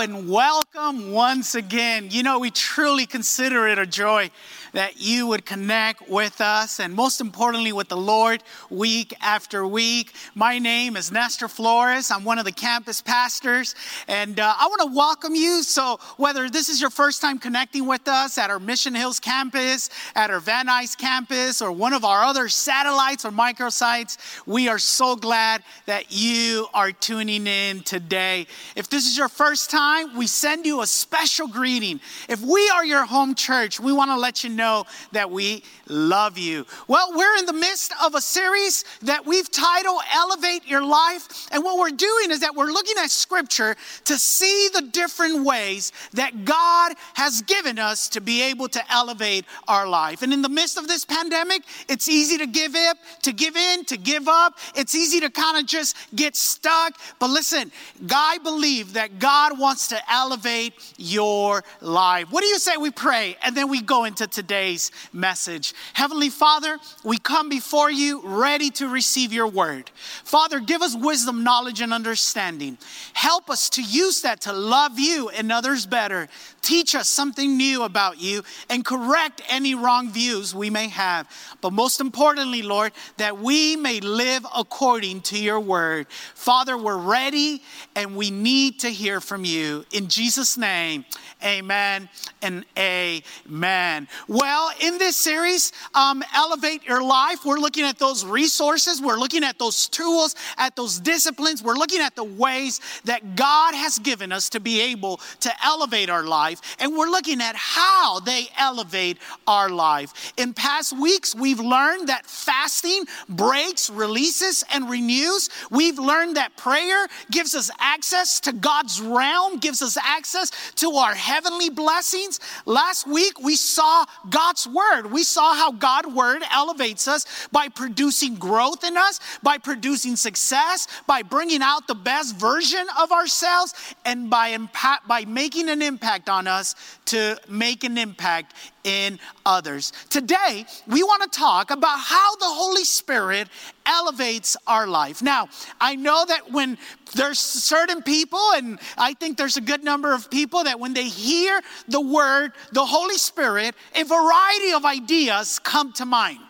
And welcome once again. You know, we truly consider it a joy that you would connect with us and most importantly with the Lord week after week. My name is Nestor Flores. I'm one of the campus pastors and uh, I want to welcome you. So whether this is your first time connecting with us at our Mission Hills campus, at our Van Nuys campus, or one of our other satellites or microsites, we are so glad that you are tuning in today. If this is your first time, we send you a special greeting. If we are your home church, we want to let you know know that we love you. Well, we're in the midst of a series that we've titled Elevate Your Life. And what we're doing is that we're looking at scripture to see the different ways that God has given us to be able to elevate our life. And in the midst of this pandemic, it's easy to give up, to give in, to give up. It's easy to kind of just get stuck. But listen, I believe that God wants to elevate your life. What do you say we pray and then we go into today? Today's message. Heavenly Father, we come before you ready to receive your word. Father, give us wisdom, knowledge, and understanding. Help us to use that to love you and others better. Teach us something new about you and correct any wrong views we may have. But most importantly, Lord, that we may live according to your word. Father, we're ready and we need to hear from you. In Jesus' name, amen and amen. Well, in this series, um, Elevate Your Life, we're looking at those resources, we're looking at those tools, at those disciplines, we're looking at the ways that God has given us to be able to elevate our life, and we're looking at how they elevate our life. In past weeks, we've learned that fasting breaks, releases, and renews. We've learned that prayer gives us access to God's realm, gives us access to our heavenly blessings. Last week, we saw God's word. We saw how God's word elevates us by producing growth in us, by producing success, by bringing out the best version of ourselves, and by, impact, by making an impact on us to make an impact in others. Today, we want to talk about how the Holy Spirit elevates our life. Now, I know that when there's certain people, and I think there's a good number of people that when they hear the word, the Holy Spirit, a variety of ideas come to mind.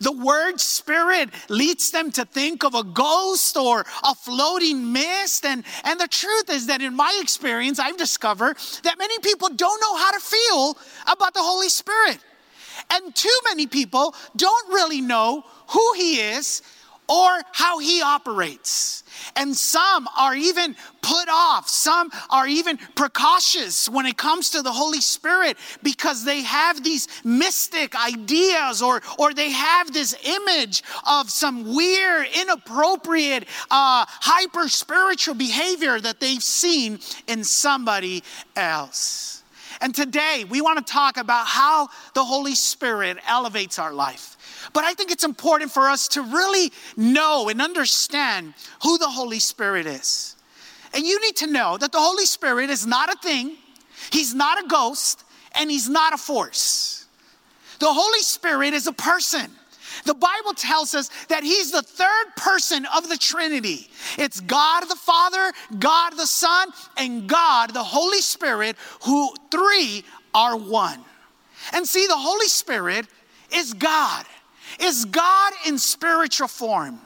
The word spirit leads them to think of a ghost or a floating mist. And, and the truth is that in my experience, I've discovered that many people don't know how to feel about the Holy Spirit. And too many people don't really know who He is or how he operates. And some are even put off, some are even precautious when it comes to the Holy Spirit because they have these mystic ideas or, or they have this image of some weird, inappropriate, uh, hyper spiritual behavior that they've seen in somebody else. And today we want to talk about how the Holy Spirit elevates our life. But I think it's important for us to really know and understand who the Holy Spirit is. And you need to know that the Holy Spirit is not a thing, He's not a ghost, and He's not a force. The Holy Spirit is a person. The Bible tells us that He's the third person of the Trinity. It's God the Father, God the Son, and God the Holy Spirit, who three are one. And see, the Holy Spirit is God is God in spiritual form.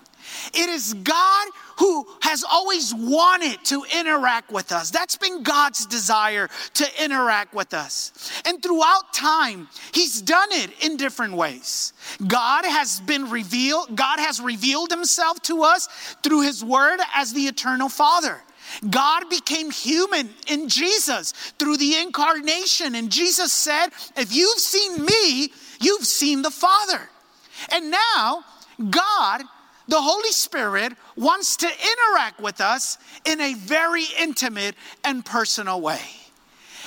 It is God who has always wanted to interact with us. That's been God's desire to interact with us. And throughout time, He's done it in different ways. God has been revealed, God has revealed Himself to us through His Word as the eternal Father. God became human in Jesus through the incarnation. And Jesus said, If you've seen me, you've seen the Father. And now, God, the Holy Spirit wants to interact with us in a very intimate and personal way.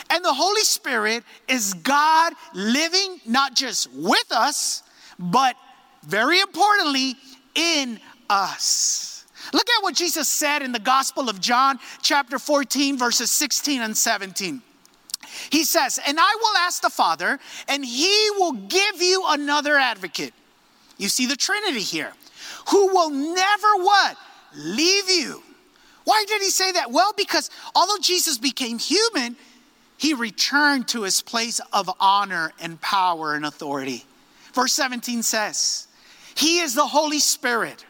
And the Holy Spirit is God living not just with us, but very importantly, in us. Look at what Jesus said in the Gospel of John, chapter 14, verses 16 and 17. He says, And I will ask the Father, and he will give you another advocate. You see the Trinity here, who will never what? Leave you. Why did he say that? Well, because although Jesus became human, he returned to his place of honor and power and authority. Verse 17 says, He is the Holy Spirit.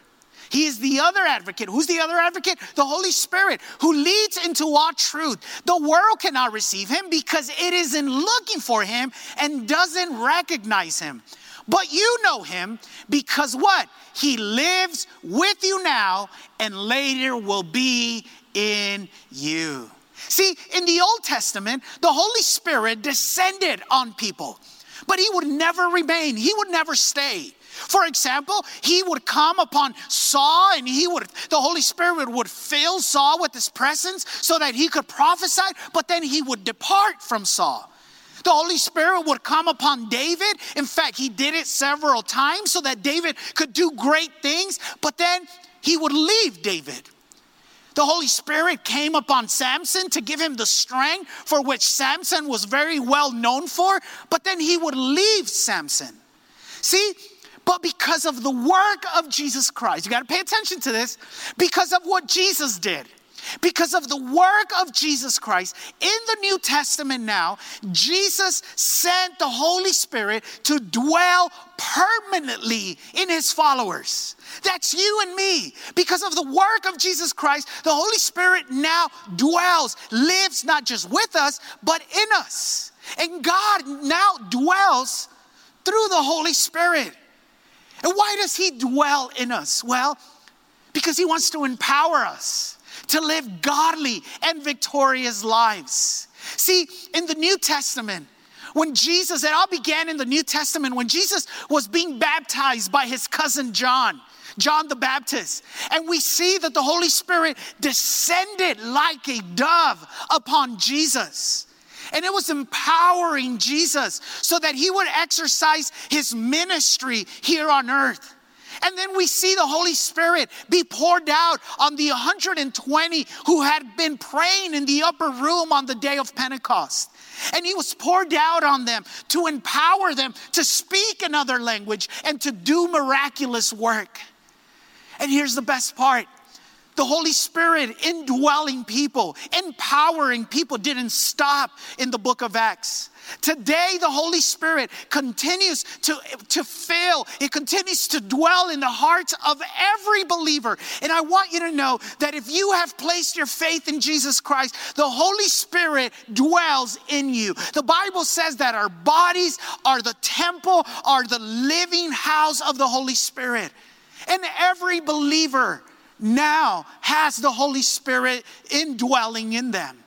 He is the other advocate. Who's the other advocate? The Holy Spirit, who leads into all truth. The world cannot receive him because it isn't looking for him and doesn't recognize him. But you know him because what? He lives with you now and later will be in you. See, in the Old Testament, the Holy Spirit descended on people, but he would never remain, he would never stay. For example, he would come upon Saul and he would the Holy Spirit would fill Saul with his presence so that he could prophesy, but then he would depart from Saul. The Holy Spirit would come upon David. In fact, he did it several times so that David could do great things, but then he would leave David. The Holy Spirit came upon Samson to give him the strength for which Samson was very well known for, but then he would leave Samson. See, but because of the work of Jesus Christ, you got to pay attention to this, because of what Jesus did. Because of the work of Jesus Christ in the New Testament now, Jesus sent the Holy Spirit to dwell permanently in his followers. That's you and me. Because of the work of Jesus Christ, the Holy Spirit now dwells, lives not just with us, but in us. And God now dwells through the Holy Spirit. And why does He dwell in us? Well, because He wants to empower us to live godly and victorious lives. See, in the New Testament, when Jesus, it all began in the New Testament, when Jesus was being baptized by his cousin John. John the Baptist. And we see that the Holy Spirit descended like a dove upon Jesus. And it was empowering Jesus so that he would exercise his ministry here on earth. And then we see the Holy Spirit be poured out on the 120 who had been praying in the upper room on the day of Pentecost. And he was poured out on them to empower them to speak another language and to do miraculous work. And here's the best part the Holy Spirit indwelling people, empowering people didn't stop in the book of Acts. Today, the Holy Spirit continues to, to fill, it continues to dwell in the hearts of every believer. And I want you to know that if you have placed your faith in Jesus Christ, the Holy Spirit dwells in you. The Bible says that our bodies are the temple, are the living house of the Holy Spirit. And every believer now has the Holy Spirit indwelling in them.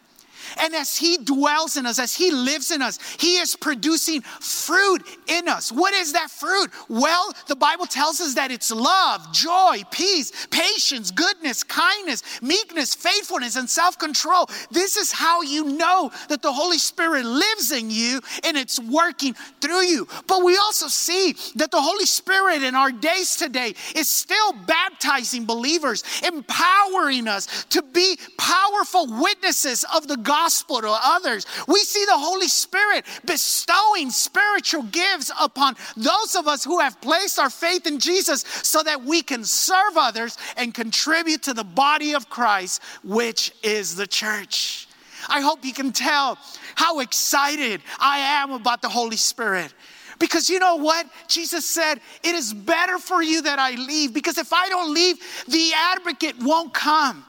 And as He dwells in us, as He lives in us, He is producing fruit in us. What is that fruit? Well, the Bible tells us that it's love, joy, peace, patience, goodness, kindness, meekness, faithfulness, and self control. This is how you know that the Holy Spirit lives in you and it's working through you. But we also see that the Holy Spirit in our days today is still baptizing believers, empowering us to be powerful witnesses of the gospel gospel to others. We see the Holy Spirit bestowing spiritual gifts upon those of us who have placed our faith in Jesus so that we can serve others and contribute to the body of Christ, which is the church. I hope you can tell how excited I am about the Holy Spirit. Because you know what? Jesus said, It is better for you that I leave, because if I don't leave, the advocate won't come.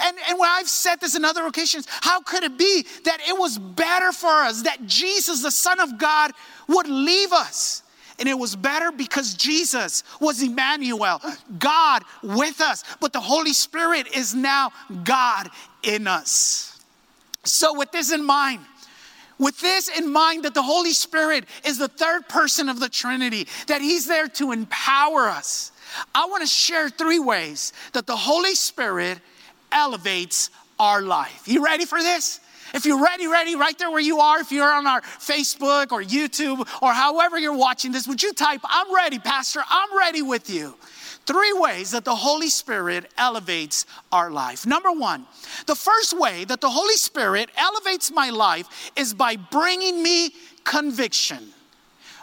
And, and when I've said this in other occasions, how could it be that it was better for us that Jesus, the Son of God, would leave us? And it was better because Jesus was Emmanuel, God with us. But the Holy Spirit is now God in us. So, with this in mind, with this in mind, that the Holy Spirit is the third person of the Trinity, that He's there to empower us, I want to share three ways that the Holy Spirit elevates our life. You ready for this? If you're ready, ready, right there where you are, if you're on our Facebook or YouTube or however you're watching this, would you type, I'm ready, Pastor, I'm ready with you? Three ways that the Holy Spirit elevates our life. Number one, the first way that the Holy Spirit elevates my life is by bringing me conviction.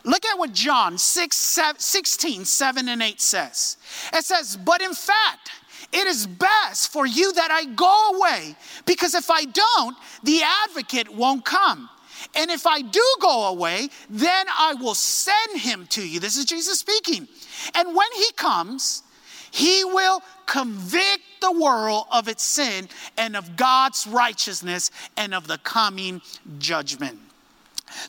Look at what John 6, 16, 7 and 8 says. It says, But in fact, it is best for you that I go away, because if I don't, the advocate won't come. And if I do go away, then I will send him to you. This is Jesus speaking. And when he comes, he will convict the world of its sin and of God's righteousness and of the coming judgment.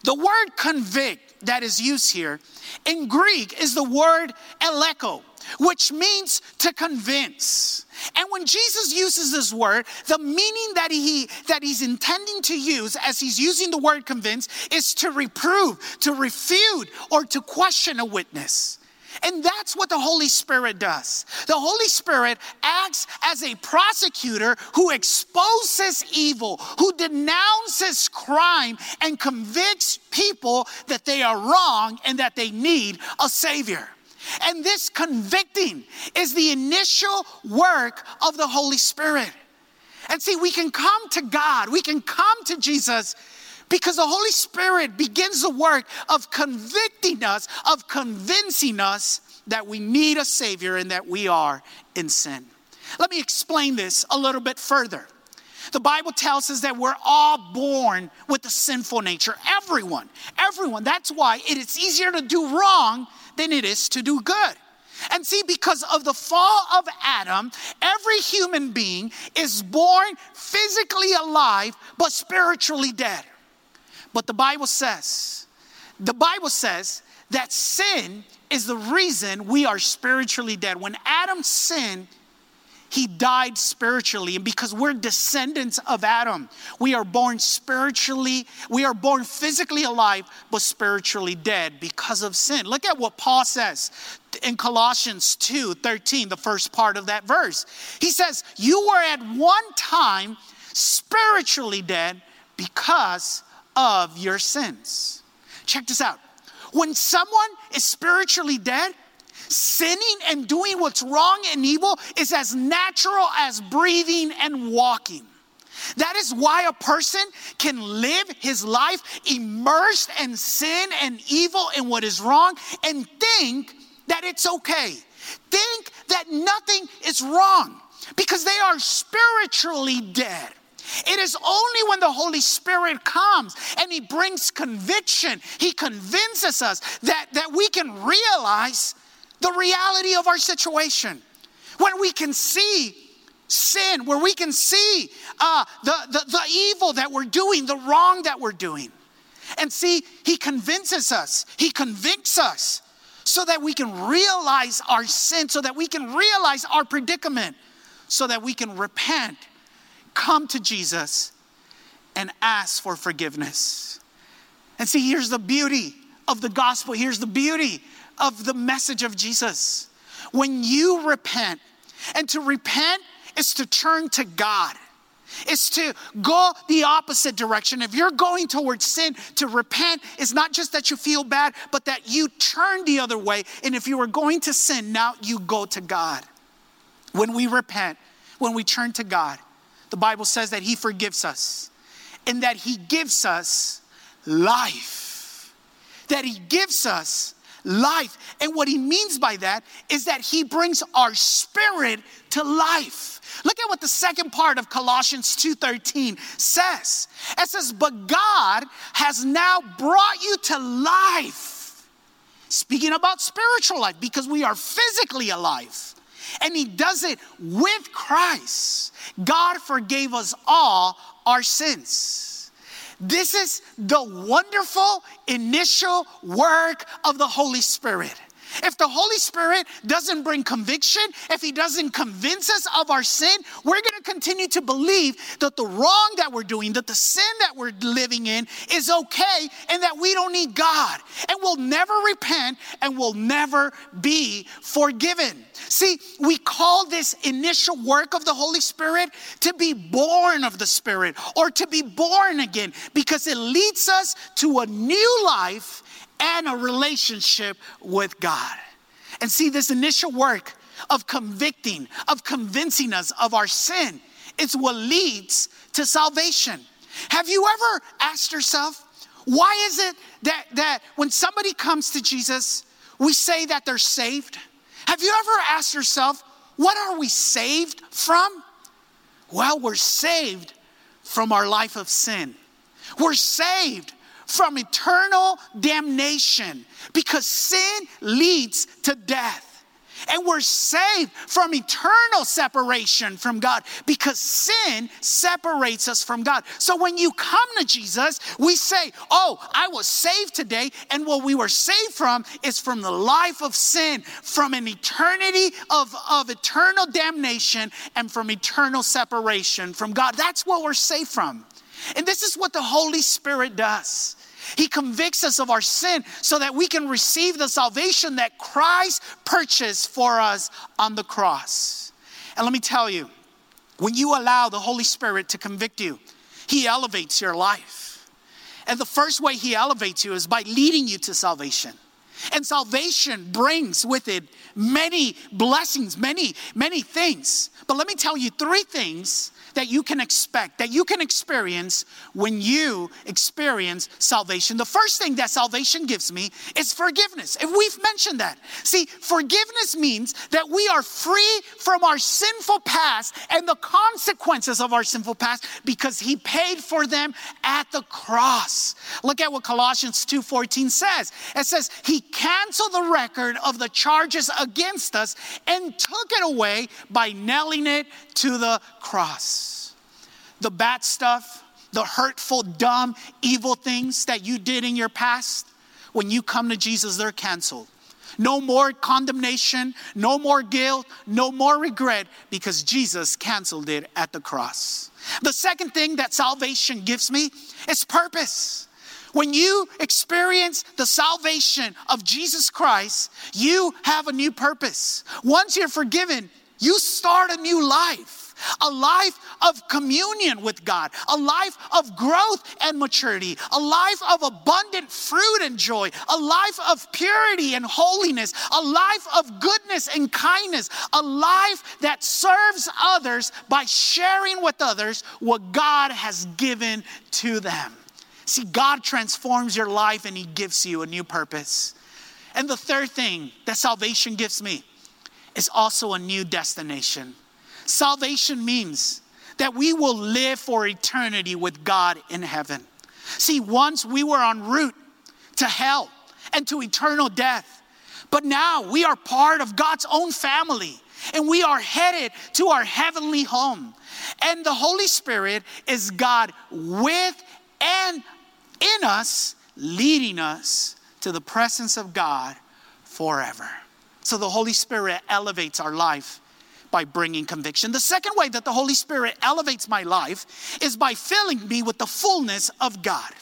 The word convict that is used here in Greek is the word eleko, which means to convince. And when Jesus uses this word, the meaning that he that he's intending to use as he's using the word convince is to reprove, to refute, or to question a witness. And that's what the Holy Spirit does. The Holy Spirit acts as a prosecutor who exposes evil, who denounces crime, and convicts people that they are wrong and that they need a Savior. And this convicting is the initial work of the Holy Spirit. And see, we can come to God, we can come to Jesus because the Holy Spirit begins the work of convicting us, of convincing us that we need a Savior and that we are in sin. Let me explain this a little bit further. The Bible tells us that we're all born with a sinful nature. Everyone, everyone. That's why it is easier to do wrong than it is to do good. And see, because of the fall of Adam, every human being is born physically alive but spiritually dead. But the Bible says, the Bible says that sin is the reason we are spiritually dead. When Adam sinned, he died spiritually. And because we're descendants of Adam, we are born spiritually, we are born physically alive, but spiritually dead because of sin. Look at what Paul says in Colossians 2 13, the first part of that verse. He says, You were at one time spiritually dead because of your sins. Check this out. When someone is spiritually dead, sinning and doing what's wrong and evil is as natural as breathing and walking. That is why a person can live his life immersed in sin and evil and what is wrong and think that it's okay. Think that nothing is wrong because they are spiritually dead. It is only when the Holy Spirit comes and He brings conviction, He convinces us that, that we can realize the reality of our situation. When we can see sin, where we can see uh, the, the, the evil that we're doing, the wrong that we're doing. And see, He convinces us, He convicts us so that we can realize our sin, so that we can realize our predicament, so that we can repent come to Jesus and ask for forgiveness. And see, here's the beauty of the gospel. Here's the beauty of the message of Jesus. When you repent, and to repent is to turn to God. It's to go the opposite direction. If you're going towards sin, to repent is not just that you feel bad, but that you turn the other way. And if you were going to sin, now you go to God. When we repent, when we turn to God, the Bible says that He forgives us and that He gives us life. That He gives us life. And what He means by that is that He brings our spirit to life. Look at what the second part of Colossians 2:13 says. It says, "But God has now brought you to life." Speaking about spiritual life because we are physically alive and he does it with Christ. God forgave us all our sins. This is the wonderful initial work of the Holy Spirit. If the Holy Spirit doesn't bring conviction, if He doesn't convince us of our sin, we're going to continue to believe that the wrong that we're doing, that the sin that we're living in is okay and that we don't need God. And we'll never repent and we'll never be forgiven. See, we call this initial work of the Holy Spirit to be born of the Spirit or to be born again because it leads us to a new life and a relationship with God. And see, this initial work of convicting, of convincing us of our sin, it's what leads to salvation. Have you ever asked yourself, why is it that, that when somebody comes to Jesus, we say that they're saved? Have you ever asked yourself, what are we saved from? Well, we're saved from our life of sin. We're saved from eternal damnation because sin leads to death. And we're saved from eternal separation from God because sin separates us from God. So when you come to Jesus, we say, Oh, I was saved today. And what we were saved from is from the life of sin, from an eternity of, of eternal damnation, and from eternal separation from God. That's what we're saved from. And this is what the Holy Spirit does. He convicts us of our sin so that we can receive the salvation that Christ purchased for us on the cross. And let me tell you, when you allow the Holy Spirit to convict you, He elevates your life. And the first way He elevates you is by leading you to salvation. And salvation brings with it many blessings, many, many things. But let me tell you three things that you can expect, that you can experience when you experience salvation. The first thing that salvation gives me is forgiveness. And we've mentioned that. See, forgiveness means that we are free from our sinful past and the consequences of our sinful past because he paid for them at the cross. Look at what Colossians 2:14 says. It says he canceled the record of the charges against us and took it away by nailing it to the cross. The bad stuff, the hurtful, dumb, evil things that you did in your past, when you come to Jesus, they're canceled. No more condemnation, no more guilt, no more regret because Jesus canceled it at the cross. The second thing that salvation gives me is purpose. When you experience the salvation of Jesus Christ, you have a new purpose. Once you're forgiven, you start a new life a life of communion with God, a life of growth and maturity, a life of abundant fruit and joy, a life of purity and holiness, a life of goodness and kindness, a life that serves others by sharing with others what God has given to them. See, God transforms your life and He gives you a new purpose. And the third thing that salvation gives me is also a new destination. Salvation means that we will live for eternity with God in heaven. See, once we were en route to hell and to eternal death, but now we are part of God's own family and we are headed to our heavenly home. And the Holy Spirit is God with and in us, leading us to the presence of God forever. So the Holy Spirit elevates our life by bringing conviction. The second way that the Holy Spirit elevates my life is by filling me with the fullness of God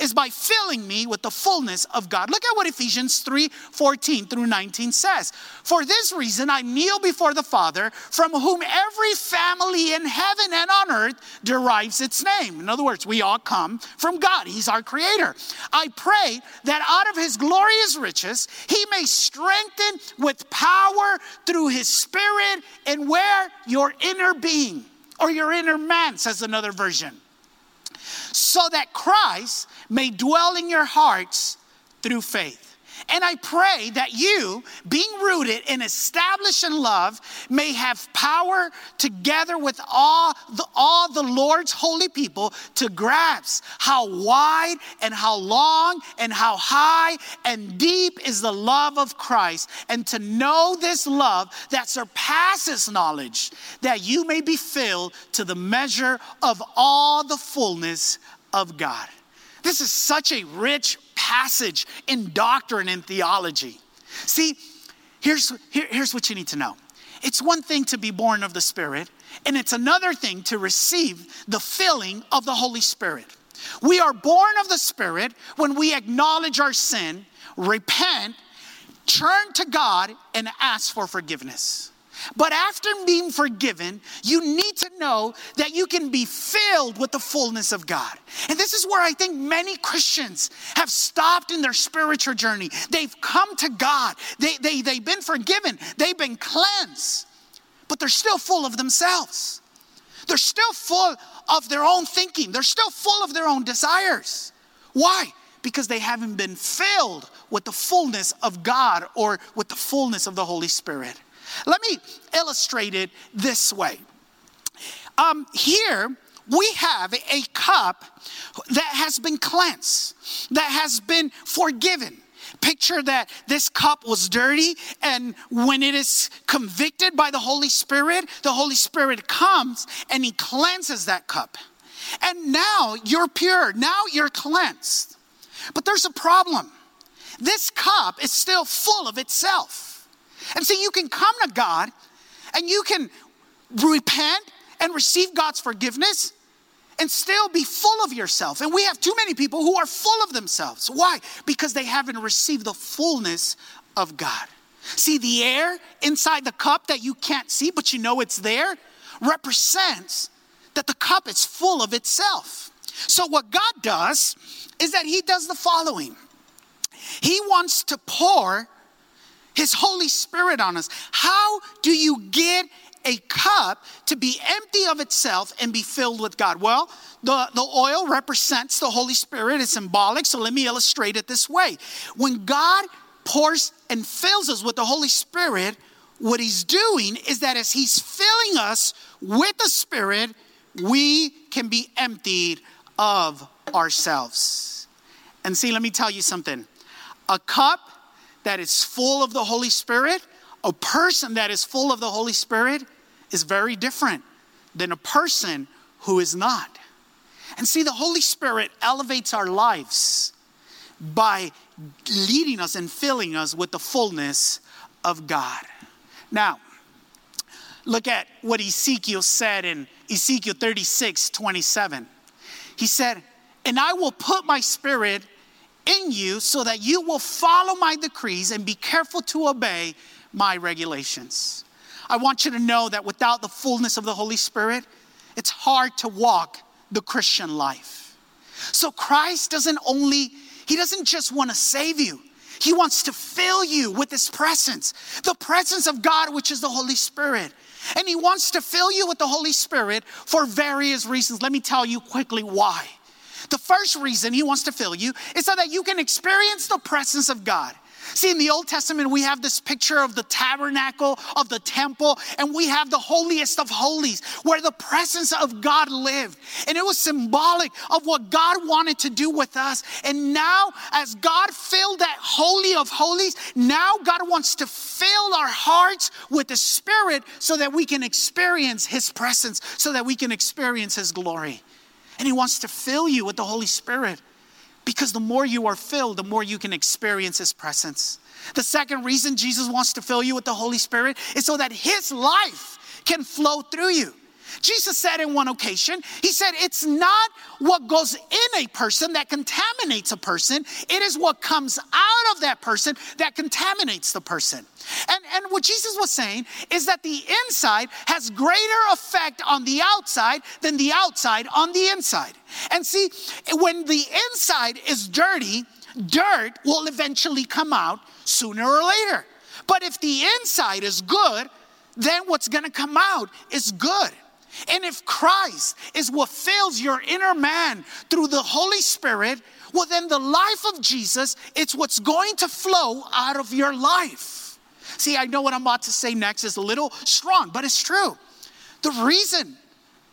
is by filling me with the fullness of God. Look at what Ephesians 3 14 through 19 says. For this reason, I kneel before the Father, from whom every family in heaven and on earth derives its name. In other words, we all come from God, He's our creator. I pray that out of His glorious riches, He may strengthen with power through His Spirit and where your inner being or your inner man, says another version so that Christ may dwell in your hearts through faith. And I pray that you, being rooted and established in love, may have power together with all the, all the Lord's holy people to grasp how wide and how long and how high and deep is the love of Christ, and to know this love that surpasses knowledge, that you may be filled to the measure of all the fullness of God. This is such a rich passage in doctrine and theology. See, here's, here, here's what you need to know it's one thing to be born of the Spirit, and it's another thing to receive the filling of the Holy Spirit. We are born of the Spirit when we acknowledge our sin, repent, turn to God, and ask for forgiveness. But after being forgiven, you need to know that you can be filled with the fullness of God. And this is where I think many Christians have stopped in their spiritual journey. They've come to God, they, they, they've been forgiven, they've been cleansed, but they're still full of themselves. They're still full of their own thinking, they're still full of their own desires. Why? Because they haven't been filled with the fullness of God or with the fullness of the Holy Spirit. Let me illustrate it this way. Um, here, we have a cup that has been cleansed, that has been forgiven. Picture that this cup was dirty, and when it is convicted by the Holy Spirit, the Holy Spirit comes and He cleanses that cup. And now you're pure, now you're cleansed. But there's a problem. This cup is still full of itself. And so you can come to God and you can repent and receive God's forgiveness and still be full of yourself. And we have too many people who are full of themselves. Why? Because they haven't received the fullness of God. See, the air inside the cup that you can't see, but you know it's there, represents that the cup is full of itself. So, what God does is that He does the following He wants to pour his Holy Spirit on us. How do you get a cup to be empty of itself and be filled with God? Well, the, the oil represents the Holy Spirit, it's symbolic. So let me illustrate it this way. When God pours and fills us with the Holy Spirit, what he's doing is that as he's filling us with the Spirit, we can be emptied of ourselves. And see, let me tell you something. A cup that is full of the Holy Spirit, a person that is full of the Holy Spirit is very different than a person who is not. And see, the Holy Spirit elevates our lives by leading us and filling us with the fullness of God. Now, look at what Ezekiel said in Ezekiel 36 27. He said, And I will put my spirit in you so that you will follow my decrees and be careful to obey my regulations. I want you to know that without the fullness of the Holy Spirit, it's hard to walk the Christian life. So Christ doesn't only, He doesn't just want to save you. He wants to fill you with His presence, the presence of God, which is the Holy Spirit. And He wants to fill you with the Holy Spirit for various reasons. Let me tell you quickly why. The first reason he wants to fill you is so that you can experience the presence of God. See, in the Old Testament, we have this picture of the tabernacle, of the temple, and we have the holiest of holies where the presence of God lived. And it was symbolic of what God wanted to do with us. And now, as God filled that holy of holies, now God wants to fill our hearts with the Spirit so that we can experience His presence, so that we can experience His glory. And He wants to fill you with the Holy Spirit because the more you are filled, the more you can experience His presence. The second reason Jesus wants to fill you with the Holy Spirit is so that His life can flow through you. Jesus said in one occasion, He said, It's not what goes in a person that contaminates a person, it is what comes out of that person that contaminates the person. And, and what Jesus was saying is that the inside has greater effect on the outside than the outside on the inside. And see, when the inside is dirty, dirt will eventually come out sooner or later. But if the inside is good, then what's gonna come out is good. And if Christ is what fills your inner man through the Holy Spirit, well, then the life of Jesus, it's what's going to flow out of your life. See, I know what I'm about to say next is a little strong, but it's true. The reason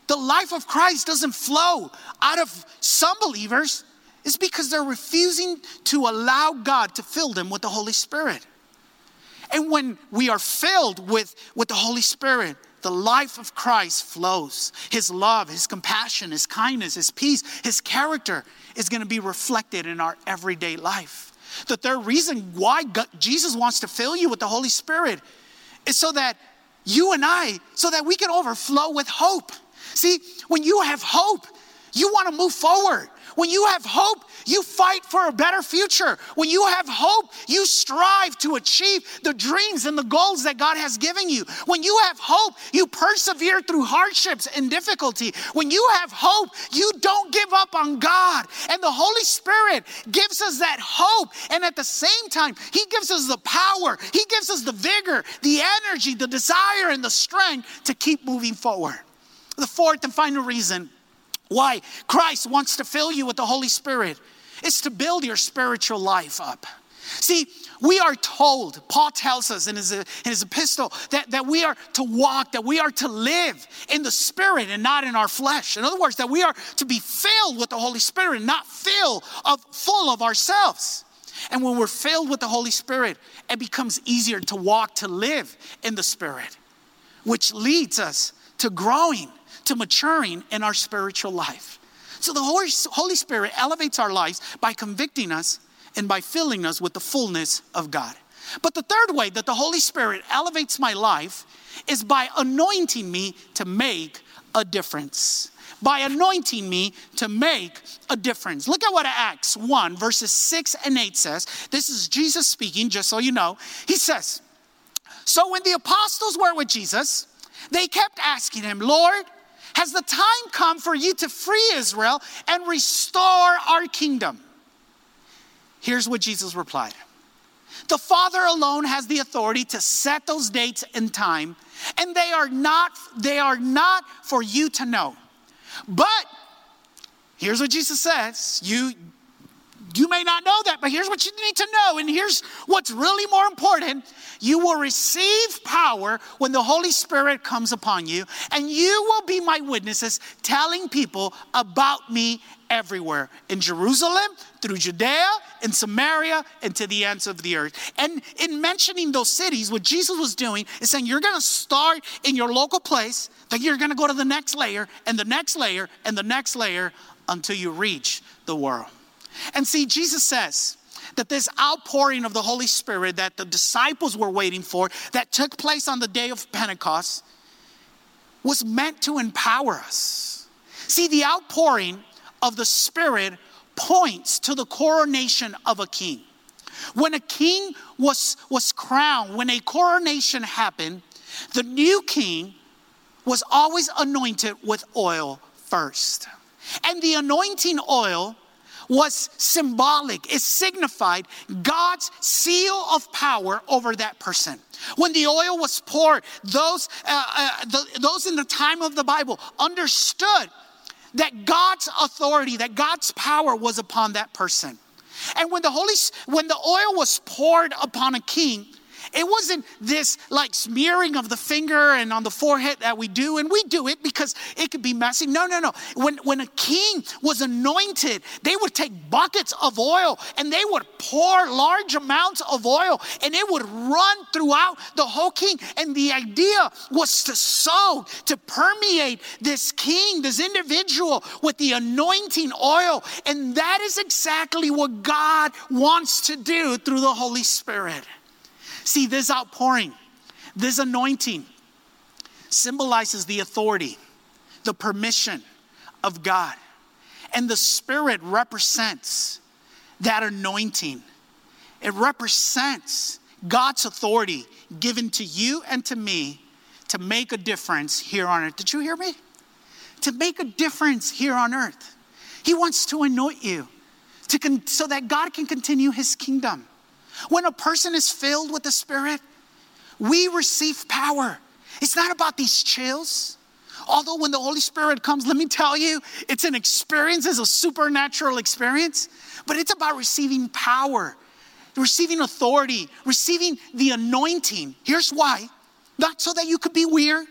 the life of Christ doesn't flow out of some believers is because they're refusing to allow God to fill them with the Holy Spirit. And when we are filled with, with the Holy Spirit, the life of Christ flows. His love, His compassion, His kindness, His peace, His character is going to be reflected in our everyday life. The third reason why God, Jesus wants to fill you with the Holy Spirit is so that you and I, so that we can overflow with hope. See, when you have hope, you want to move forward. When you have hope, you fight for a better future. When you have hope, you strive to achieve the dreams and the goals that God has given you. When you have hope, you persevere through hardships and difficulty. When you have hope, you don't give up on God. And the Holy Spirit gives us that hope. And at the same time, He gives us the power, He gives us the vigor, the energy, the desire, and the strength to keep moving forward. The fourth and final reason why Christ wants to fill you with the Holy Spirit It's to build your spiritual life up. See, we are told, Paul tells us in his, uh, in his epistle, that, that we are to walk, that we are to live in the Spirit and not in our flesh. In other words, that we are to be filled with the Holy Spirit and not filled of, full of ourselves. And when we're filled with the Holy Spirit, it becomes easier to walk, to live in the Spirit, which leads us to growing to maturing in our spiritual life. So the Holy, Spirit elevates our lives by convicting us and by filling us with the fullness of God. But the third way that the Holy Spirit elevates my life is by anointing me to make a difference. By anointing me to make a difference. Look at what Acts 1, verses 6 and 8 says. This is Jesus speaking, just so you know. He says, So when the apostles were with Jesus, they kept asking him, Lord, has the time come for you to free Israel and restore our kingdom? Here's what Jesus replied The Father alone has the authority to set those dates and time, and they are not, they are not for you to know. But here's what Jesus says you you may not know that, but here's what you need to know. And here's what's really more important you will receive power when the Holy Spirit comes upon you, and you will be my witnesses telling people about me everywhere in Jerusalem, through Judea, in Samaria, and to the ends of the earth. And in mentioning those cities, what Jesus was doing is saying, You're gonna start in your local place, then you're gonna go to the next layer, and the next layer, and the next layer until you reach the world. And see, Jesus says, that this outpouring of the Holy Spirit that the disciples were waiting for, that took place on the day of Pentecost, was meant to empower us. See, the outpouring of the Spirit points to the coronation of a king. When a king was, was crowned, when a coronation happened, the new king was always anointed with oil first. And the anointing oil was symbolic, it signified God's seal of power over that person. When the oil was poured, those, uh, uh, the, those in the time of the Bible understood that God's authority, that God's power was upon that person. And when the Holy, when the oil was poured upon a king, it wasn't this like smearing of the finger and on the forehead that we do, and we do it because it could be messy. No, no, no. When, when a king was anointed, they would take buckets of oil and they would pour large amounts of oil and it would run throughout the whole king. And the idea was to soak, to permeate this king, this individual with the anointing oil. And that is exactly what God wants to do through the Holy Spirit. See, this outpouring, this anointing symbolizes the authority, the permission of God. And the Spirit represents that anointing. It represents God's authority given to you and to me to make a difference here on earth. Did you hear me? To make a difference here on earth. He wants to anoint you to con- so that God can continue his kingdom. When a person is filled with the Spirit, we receive power. It's not about these chills. Although when the Holy Spirit comes, let me tell you, it's an experience, it's a supernatural experience, but it's about receiving power, receiving authority, receiving the anointing. Here's why not so that you could be weird,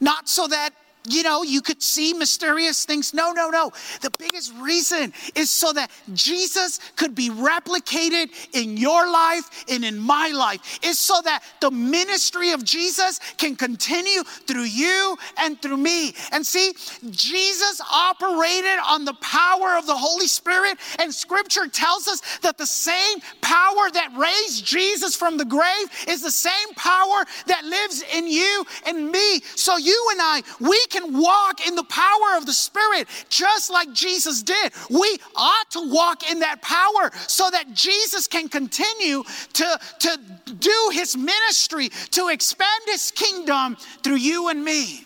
not so that you know, you could see mysterious things. No, no, no. The biggest reason is so that Jesus could be replicated in your life and in my life. Is so that the ministry of Jesus can continue through you and through me. And see, Jesus operated on the power of the Holy Spirit, and scripture tells us that the same power that raised Jesus from the grave is the same power that lives in you and me. So you and I, we can walk in the power of the Spirit just like Jesus did. We ought to walk in that power so that Jesus can continue to, to do his ministry, to expand his kingdom through you and me.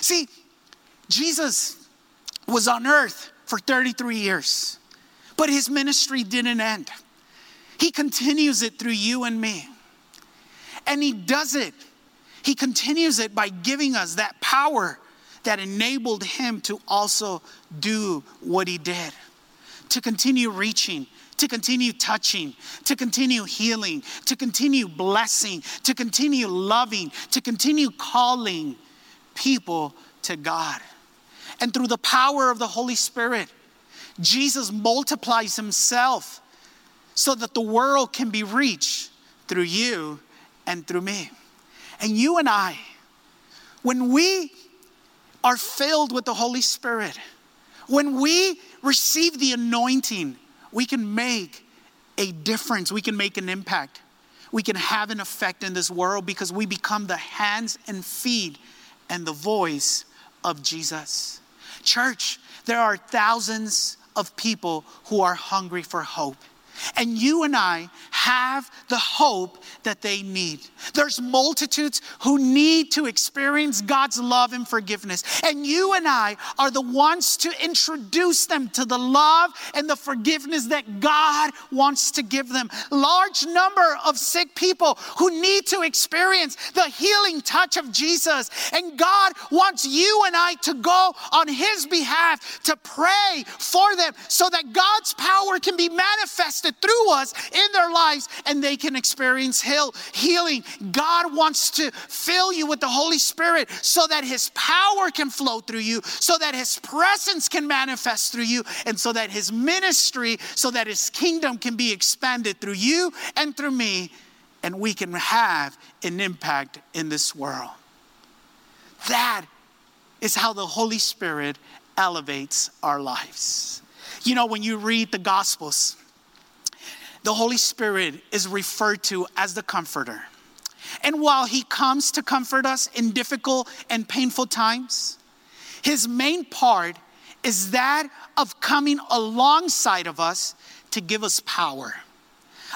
See, Jesus was on earth for 33 years, but his ministry didn't end. He continues it through you and me. And he does it he continues it by giving us that power that enabled him to also do what he did, to continue reaching, to continue touching, to continue healing, to continue blessing, to continue loving, to continue calling people to God. And through the power of the Holy Spirit, Jesus multiplies himself so that the world can be reached through you and through me. And you and I, when we are filled with the Holy Spirit, when we receive the anointing, we can make a difference, we can make an impact, we can have an effect in this world because we become the hands and feet and the voice of Jesus. Church, there are thousands of people who are hungry for hope. And you and I have the hope that they need. There's multitudes who need to experience God's love and forgiveness. And you and I are the ones to introduce them to the love and the forgiveness that God wants to give them. Large number of sick people who need to experience the healing touch of Jesus. And God wants you and I to go on his behalf to pray for them so that God's power can be manifested manifested through us in their lives and they can experience heal, healing. God wants to fill you with the Holy Spirit so that His power can flow through you, so that His presence can manifest through you, and so that His ministry, so that His kingdom can be expanded through you and through me, and we can have an impact in this world. That is how the Holy Spirit elevates our lives. You know, when you read the Gospels, the Holy Spirit is referred to as the comforter. And while he comes to comfort us in difficult and painful times, his main part is that of coming alongside of us to give us power.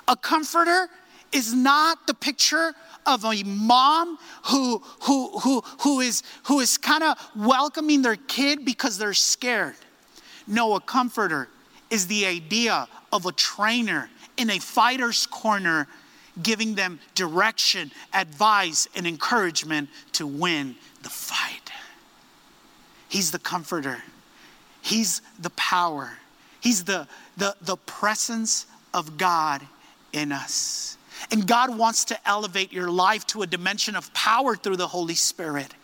A comforter is not the picture of a mom who, who, who, who is, who is kind of welcoming their kid because they're scared. No, a comforter is the idea of a trainer in a fighter's corner, giving them direction, advice, and encouragement to win the fight. He's the comforter, He's the power, He's the, the, the presence of God in us. And God wants to elevate your life to a dimension of power through the Holy Spirit.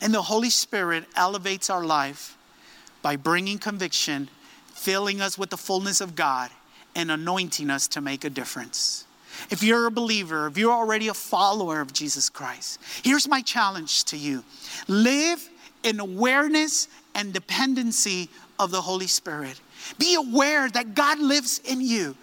And the Holy Spirit elevates our life by bringing conviction, filling us with the fullness of God, and anointing us to make a difference. If you're a believer, if you're already a follower of Jesus Christ, here's my challenge to you live in awareness and dependency of the Holy Spirit. Be aware that God lives in you.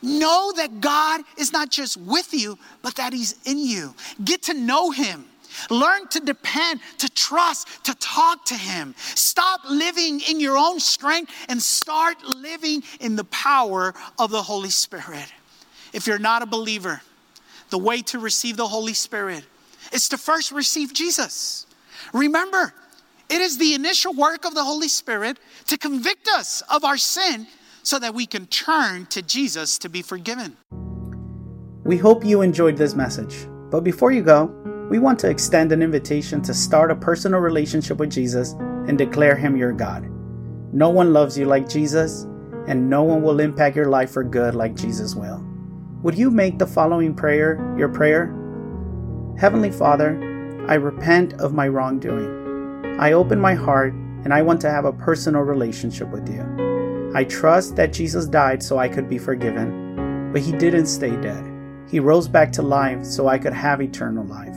Know that God is not just with you, but that He's in you. Get to know Him. Learn to depend, to trust, to talk to Him. Stop living in your own strength and start living in the power of the Holy Spirit. If you're not a believer, the way to receive the Holy Spirit is to first receive Jesus. Remember, it is the initial work of the Holy Spirit to convict us of our sin so that we can turn to Jesus to be forgiven. We hope you enjoyed this message. But before you go, we want to extend an invitation to start a personal relationship with Jesus and declare Him your God. No one loves you like Jesus, and no one will impact your life for good like Jesus will. Would you make the following prayer your prayer? Heavenly Father, I repent of my wrongdoing. I open my heart and I want to have a personal relationship with you. I trust that Jesus died so I could be forgiven, but he didn't stay dead. He rose back to life so I could have eternal life.